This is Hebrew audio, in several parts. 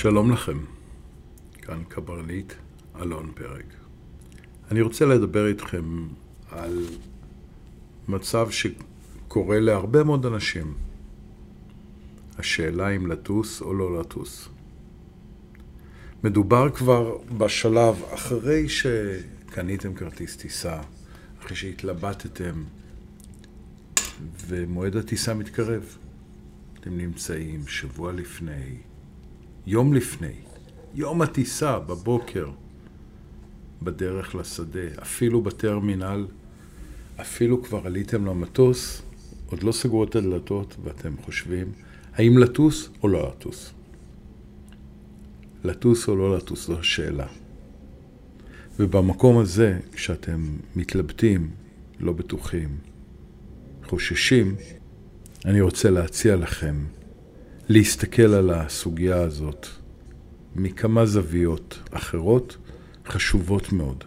שלום לכם, כאן קברניט אלון פרק. אני רוצה לדבר איתכם על מצב שקורה להרבה מאוד אנשים. השאלה אם לטוס או לא לטוס. מדובר כבר בשלב אחרי שקניתם כרטיס טיסה, אחרי שהתלבטתם ומועד הטיסה מתקרב. אתם נמצאים שבוע לפני, יום לפני, יום הטיסה בבוקר, בדרך לשדה, אפילו בטרמינל, אפילו כבר עליתם למטוס, עוד לא סגרו את הדלתות ואתם חושבים האם לטוס או לא לטוס. לטוס או לא לטוס זו השאלה. ובמקום הזה, כשאתם מתלבטים, לא בטוחים, חוששים, אני רוצה להציע לכם להסתכל על הסוגיה הזאת מכמה זוויות אחרות חשובות מאוד.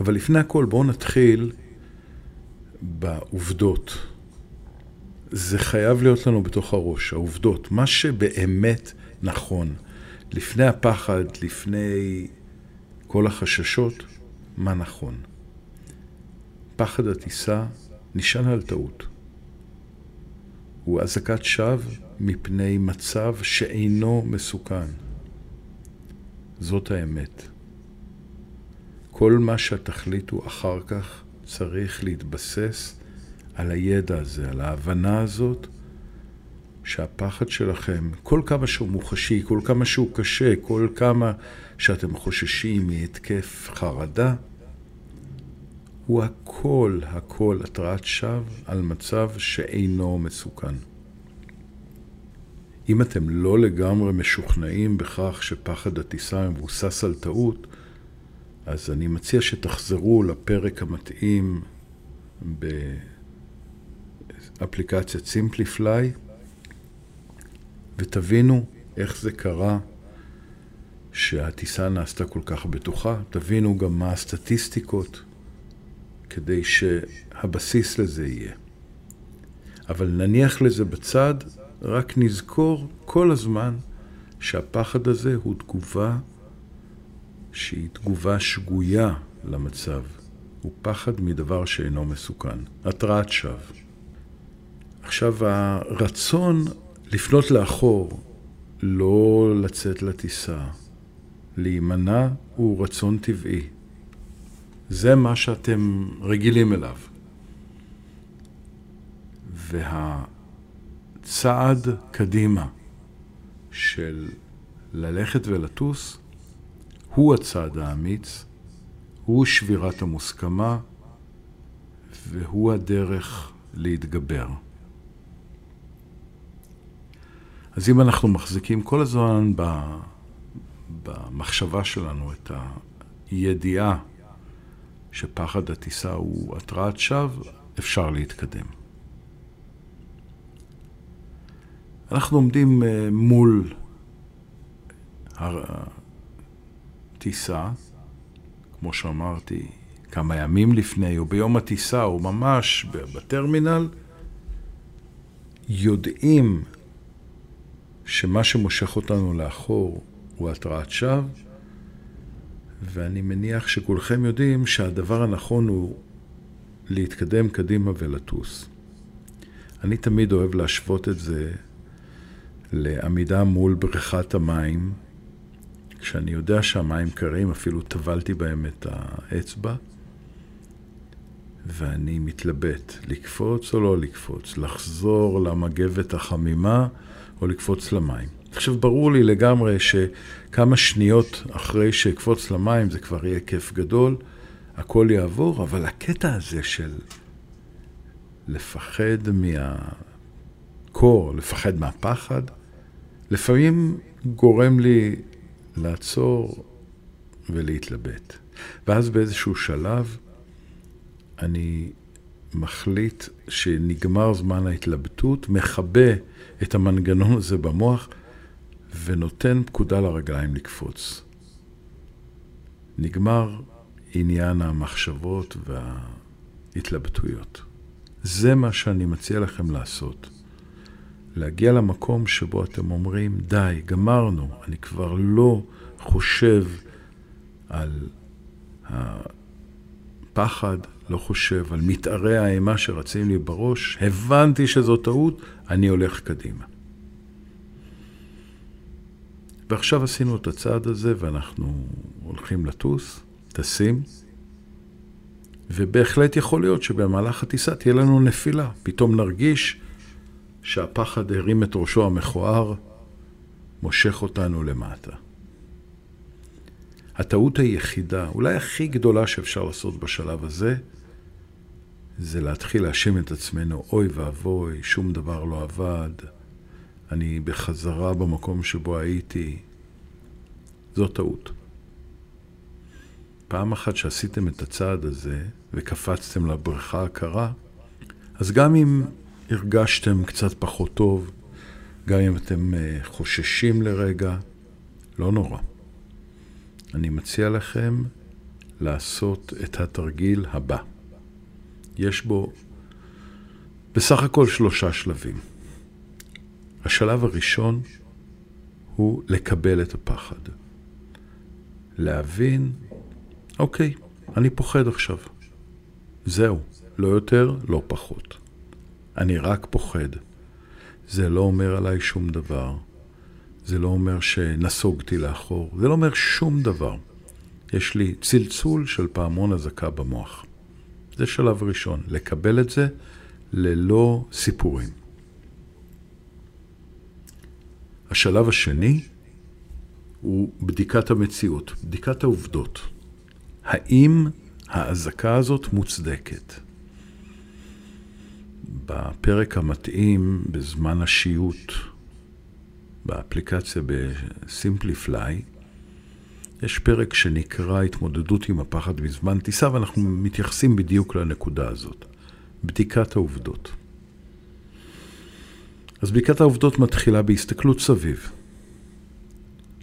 אבל לפני הכל בואו נתחיל בעובדות. זה חייב להיות לנו בתוך הראש, העובדות, מה שבאמת נכון. לפני הפחד, לפני כל החששות, מה נכון. פחד הטיסה נשען על טעות. הוא אזעקת שווא מפני מצב שאינו מסוכן. זאת האמת. כל מה שתחליטו אחר כך צריך להתבסס על הידע הזה, על ההבנה הזאת, שהפחד שלכם, כל כמה שהוא מוחשי, כל כמה שהוא קשה, כל כמה שאתם חוששים מהתקף חרדה, הוא הכל, הכל התרעת שווא על מצב שאינו מסוכן. אם אתם לא לגמרי משוכנעים בכך שפחד הטיסה מבוסס על טעות, אז אני מציע שתחזרו לפרק המתאים באפליקציית סימפליפליי ותבינו איך זה קרה שהטיסה נעשתה כל כך בטוחה. תבינו גם מה הסטטיסטיקות כדי שהבסיס לזה יהיה. אבל נניח לזה בצד, רק נזכור כל הזמן שהפחד הזה הוא תגובה שהיא תגובה שגויה למצב. הוא פחד מדבר שאינו מסוכן. התרעת שווא. עכשיו, הרצון לפנות לאחור, לא לצאת לטיסה, להימנע, הוא רצון טבעי. זה מה שאתם רגילים אליו. והצעד קדימה של ללכת ולטוס הוא הצעד האמיץ, הוא שבירת המוסכמה והוא הדרך להתגבר. אז אם אנחנו מחזיקים כל הזמן במחשבה שלנו את הידיעה שפחד הטיסה הוא התרעת שווא, אפשר להתקדם. אנחנו עומדים אה, מול הטיסה, כמו שאמרתי, כמה ימים לפני, או ביום הטיסה, או ממש בטרמינל, יודעים שמה שמושך אותנו לאחור הוא התרעת שווא, ואני מניח שכולכם יודעים שהדבר הנכון הוא להתקדם קדימה ולטוס. אני תמיד אוהב להשוות את זה לעמידה מול בריכת המים, כשאני יודע שהמים קרים, אפילו טבלתי בהם את האצבע, ואני מתלבט, לקפוץ או לא לקפוץ, לחזור למגבת החמימה או לקפוץ למים. עכשיו, ברור לי לגמרי שכמה שניות אחרי שאקפוץ למים זה כבר יהיה כיף גדול, הכל יעבור, אבל הקטע הזה של לפחד מהקור, לפחד מהפחד, לפעמים גורם לי לעצור ולהתלבט. ואז באיזשהו שלב אני מחליט שנגמר זמן ההתלבטות, מכבה את המנגנון הזה במוח ונותן פקודה לרגליים לקפוץ. נגמר עניין המחשבות וההתלבטויות. זה מה שאני מציע לכם לעשות. להגיע למקום שבו אתם אומרים, די, גמרנו, אני כבר לא חושב על הפחד, לא חושב על מתארי האימה שרצים לי בראש, הבנתי שזו טעות, אני הולך קדימה. ועכשיו עשינו את הצעד הזה ואנחנו הולכים לטוס, טסים, ובהחלט יכול להיות שבמהלך הטיסה תהיה לנו נפילה. פתאום נרגיש שהפחד הרים את ראשו המכוער, מושך אותנו למטה. הטעות היחידה, אולי הכי גדולה שאפשר לעשות בשלב הזה, זה להתחיל להאשים את עצמנו, אוי ואבוי, שום דבר לא עבד, אני בחזרה במקום שבו הייתי. זו טעות. פעם אחת שעשיתם את הצעד הזה וקפצתם לבריכה הקרה, אז גם אם הרגשתם קצת פחות טוב, גם אם אתם אה, חוששים לרגע, לא נורא. אני מציע לכם לעשות את התרגיל הבא. יש בו בסך הכל שלושה שלבים. השלב הראשון הוא לקבל את הפחד. להבין, אוקיי, אני פוחד עכשיו. זהו, לא יותר, לא פחות. אני רק פוחד. זה לא אומר עליי שום דבר. זה לא אומר שנסוגתי לאחור. זה לא אומר שום דבר. יש לי צלצול של פעמון אזעקה במוח. זה שלב ראשון, לקבל את זה ללא סיפורים. השלב השני הוא בדיקת המציאות, בדיקת העובדות. האם האזעקה הזאת מוצדקת? בפרק המתאים בזמן השיוט באפליקציה בסימפליפליי, יש פרק שנקרא התמודדות עם הפחד בזמן טיסה, ואנחנו מתייחסים בדיוק לנקודה הזאת, בדיקת העובדות. אז בדיקת העובדות מתחילה בהסתכלות סביב.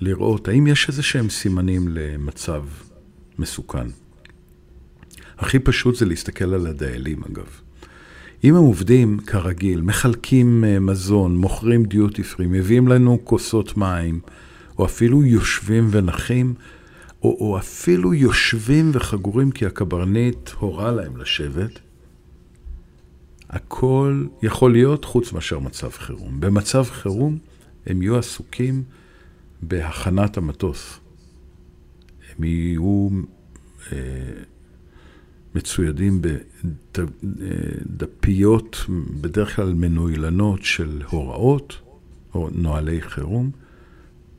לראות האם יש איזה שהם סימנים למצב מסוכן. הכי פשוט זה להסתכל על הדיילים, אגב. אם הם עובדים כרגיל, מחלקים אה, מזון, מוכרים דיוטי פרי, מביאים לנו כוסות מים, או אפילו יושבים ונחים, או, או אפילו יושבים וחגורים כי הקברניט הורה להם לשבת, הכל יכול להיות חוץ מאשר מצב חירום. במצב חירום הם יהיו עסוקים בהכנת המטוס. הם יהיו אה, מצוידים בדפיות, בדרך כלל מנוילנות של הוראות או נוהלי חירום.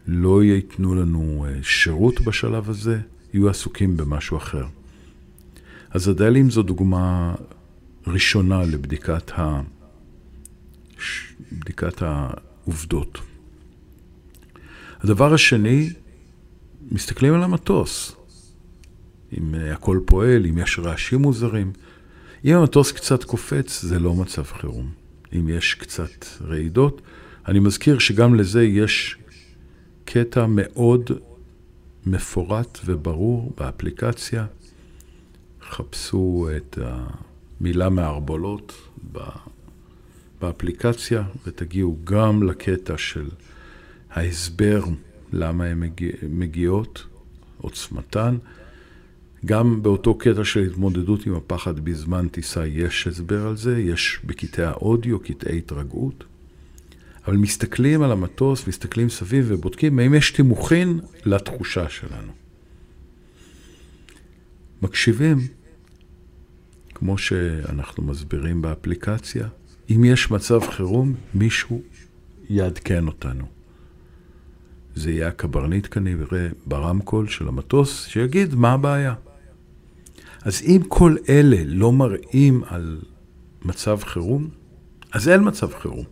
לא ייתנו לנו אה, שירות בשלב הזה, יהיו עסוקים במשהו אחר. אז הדיילים זו דוגמה ראשונה לבדיקת ה... בדיקת העובדות. הדבר השני, מסתכלים על המטוס. אם הכל פועל, אם יש רעשים מוזרים. אם המטוס קצת קופץ, זה לא מצב חירום. אם יש קצת רעידות, אני מזכיר שגם לזה יש קטע מאוד מפורט וברור באפליקציה. חפשו את המילה מערבולות באפליקציה ותגיעו גם לקטע של ההסבר למה הן מגיע, מגיעות, עוצמתן. גם באותו קטע של התמודדות עם הפחד בזמן טיסה יש הסבר על זה, יש בקטעי האודיו, קטעי התרגעות. אבל מסתכלים על המטוס, מסתכלים סביב ובודקים האם יש תימוכין לתחושה שלנו. מקשיבים, כמו שאנחנו מסבירים באפליקציה, אם יש מצב חירום, מישהו יעדכן אותנו. זה יהיה הקברניט כנראה ברמקול של המטוס, שיגיד מה הבעיה. אז אם כל אלה לא מראים על מצב חירום, אז אין מצב חירום.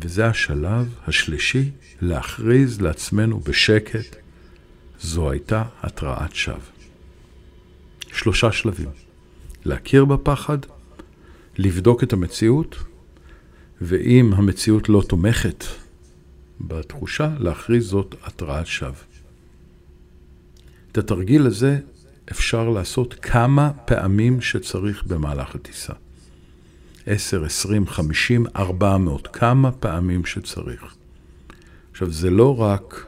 וזה השלב השלישי, להכריז לעצמנו בשקט, זו הייתה התרעת שווא. שלושה שלבים. להכיר בפחד, לבדוק את המציאות, ואם המציאות לא תומכת בתחושה, להכריז זאת התרעת שווא. את התרגיל הזה אפשר לעשות כמה פעמים שצריך במהלך הטיסה. 10, 20, 50, 400, כמה פעמים שצריך. עכשיו, זה לא רק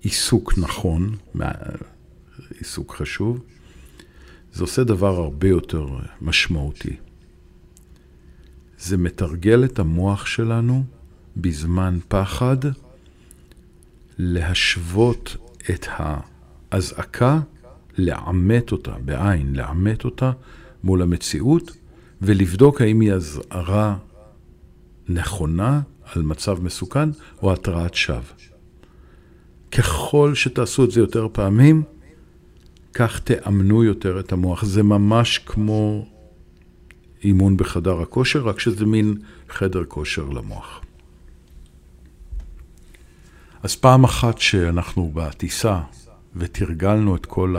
עיסוק נכון, עיסוק חשוב, זה עושה דבר הרבה יותר משמעותי. זה מתרגל את המוח שלנו בזמן פחד להשוות את האזעקה, לעמת אותה, בעין, לעמת אותה מול המציאות, ולבדוק האם היא אזהרה נכונה על מצב מסוכן או התרעת שווא. ככל שתעשו את זה יותר פעמים, כך תאמנו יותר את המוח. זה ממש כמו אימון בחדר הכושר, רק שזה מין חדר כושר למוח. אז פעם אחת שאנחנו בטיסה ותרגלנו את כל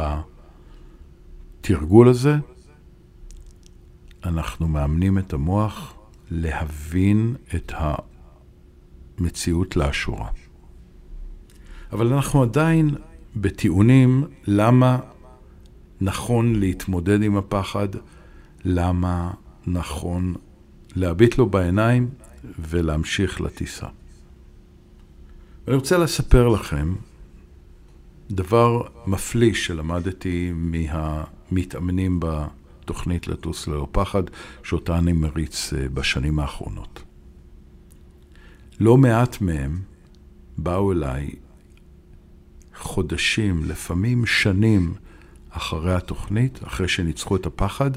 התרגול הזה, אנחנו מאמנים את המוח להבין את המציאות לאשורה. אבל אנחנו עדיין בטיעונים למה נכון להתמודד עם הפחד, למה נכון להביט לו בעיניים ולהמשיך לטיסה. אני רוצה לספר לכם דבר מפליא שלמדתי מהמתאמנים בתוכנית לטוס ללא פחד, שאותה אני מריץ אה, בשנים האחרונות. לא מעט מהם באו אליי חודשים, לפעמים שנים, אחרי התוכנית, אחרי שניצחו את הפחד,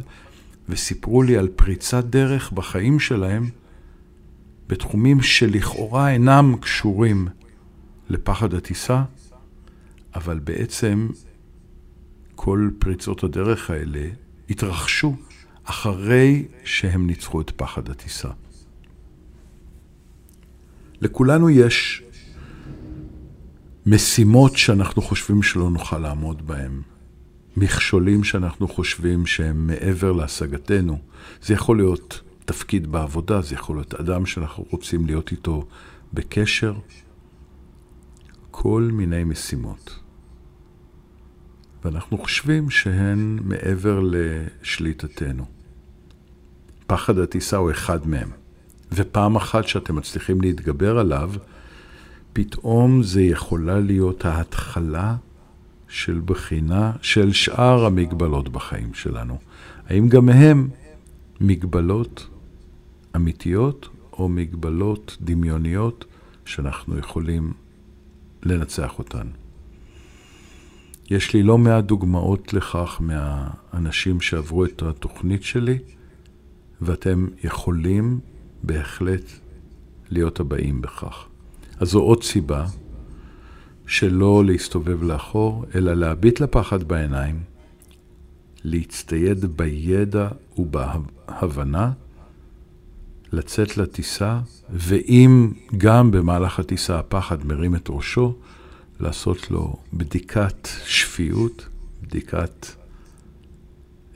וסיפרו לי על פריצת דרך בחיים שלהם בתחומים שלכאורה אינם קשורים לפחד הטיסה, אבל בעצם כל פריצות הדרך האלה התרחשו אחרי שהם ניצחו את פחד הטיסה. לכולנו יש משימות שאנחנו חושבים שלא נוכל לעמוד בהן. מכשולים שאנחנו חושבים שהם מעבר להשגתנו. זה יכול להיות תפקיד בעבודה, זה יכול להיות אדם שאנחנו רוצים להיות איתו בקשר. כל מיני משימות. ואנחנו חושבים שהן מעבר לשליטתנו. פחד הטיסה הוא אחד מהם. ופעם אחת שאתם מצליחים להתגבר עליו, פתאום זה יכולה להיות ההתחלה של בחינה של שאר המגבלות בחיים שלנו. האם גם הם מגבלות אמיתיות או מגבלות דמיוניות שאנחנו יכולים לנצח אותן? יש לי לא מעט דוגמאות לכך מהאנשים שעברו את התוכנית שלי, ואתם יכולים בהחלט להיות הבאים בכך. אז זו עוד סיבה שלא להסתובב לאחור, אלא להביט לפחד בעיניים, להצטייד בידע ובהבנה, לצאת לטיסה, ואם גם במהלך הטיסה הפחד מרים את ראשו, לעשות לו בדיקת שפיות, בדיקת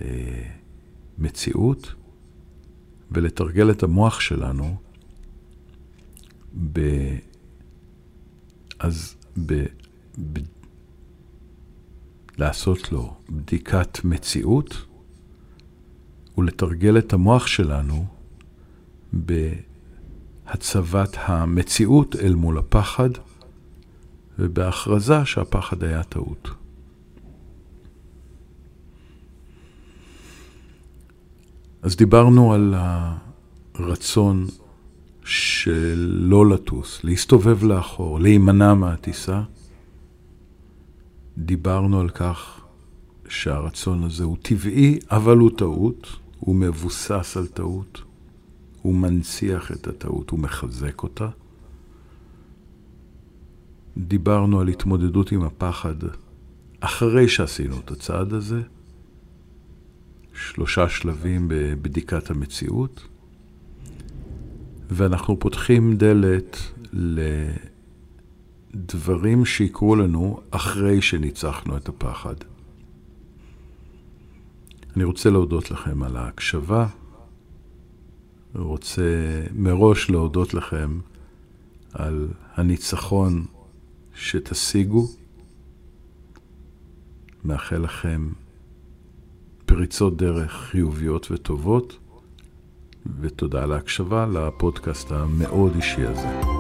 אה, מציאות, ולתרגל את המוח שלנו ב... אז ב, ב, לעשות לו בדיקת מציאות ולתרגל את המוח שלנו בהצבת המציאות אל מול הפחד ובהכרזה שהפחד היה טעות. אז דיברנו על הרצון של לא לטוס, להסתובב לאחור, להימנע מהטיסה, דיברנו על כך שהרצון הזה הוא טבעי, אבל הוא טעות, הוא מבוסס על טעות, הוא מנציח את הטעות, הוא מחזק אותה. דיברנו על התמודדות עם הפחד אחרי שעשינו את הצעד הזה, שלושה שלבים בבדיקת המציאות. ואנחנו פותחים דלת לדברים שיקרו לנו אחרי שניצחנו את הפחד. אני רוצה להודות לכם על ההקשבה, רוצה מראש להודות לכם על הניצחון שתשיגו. מאחל לכם פריצות דרך חיוביות וטובות. ותודה על ההקשבה לפודקאסט המאוד אישי הזה.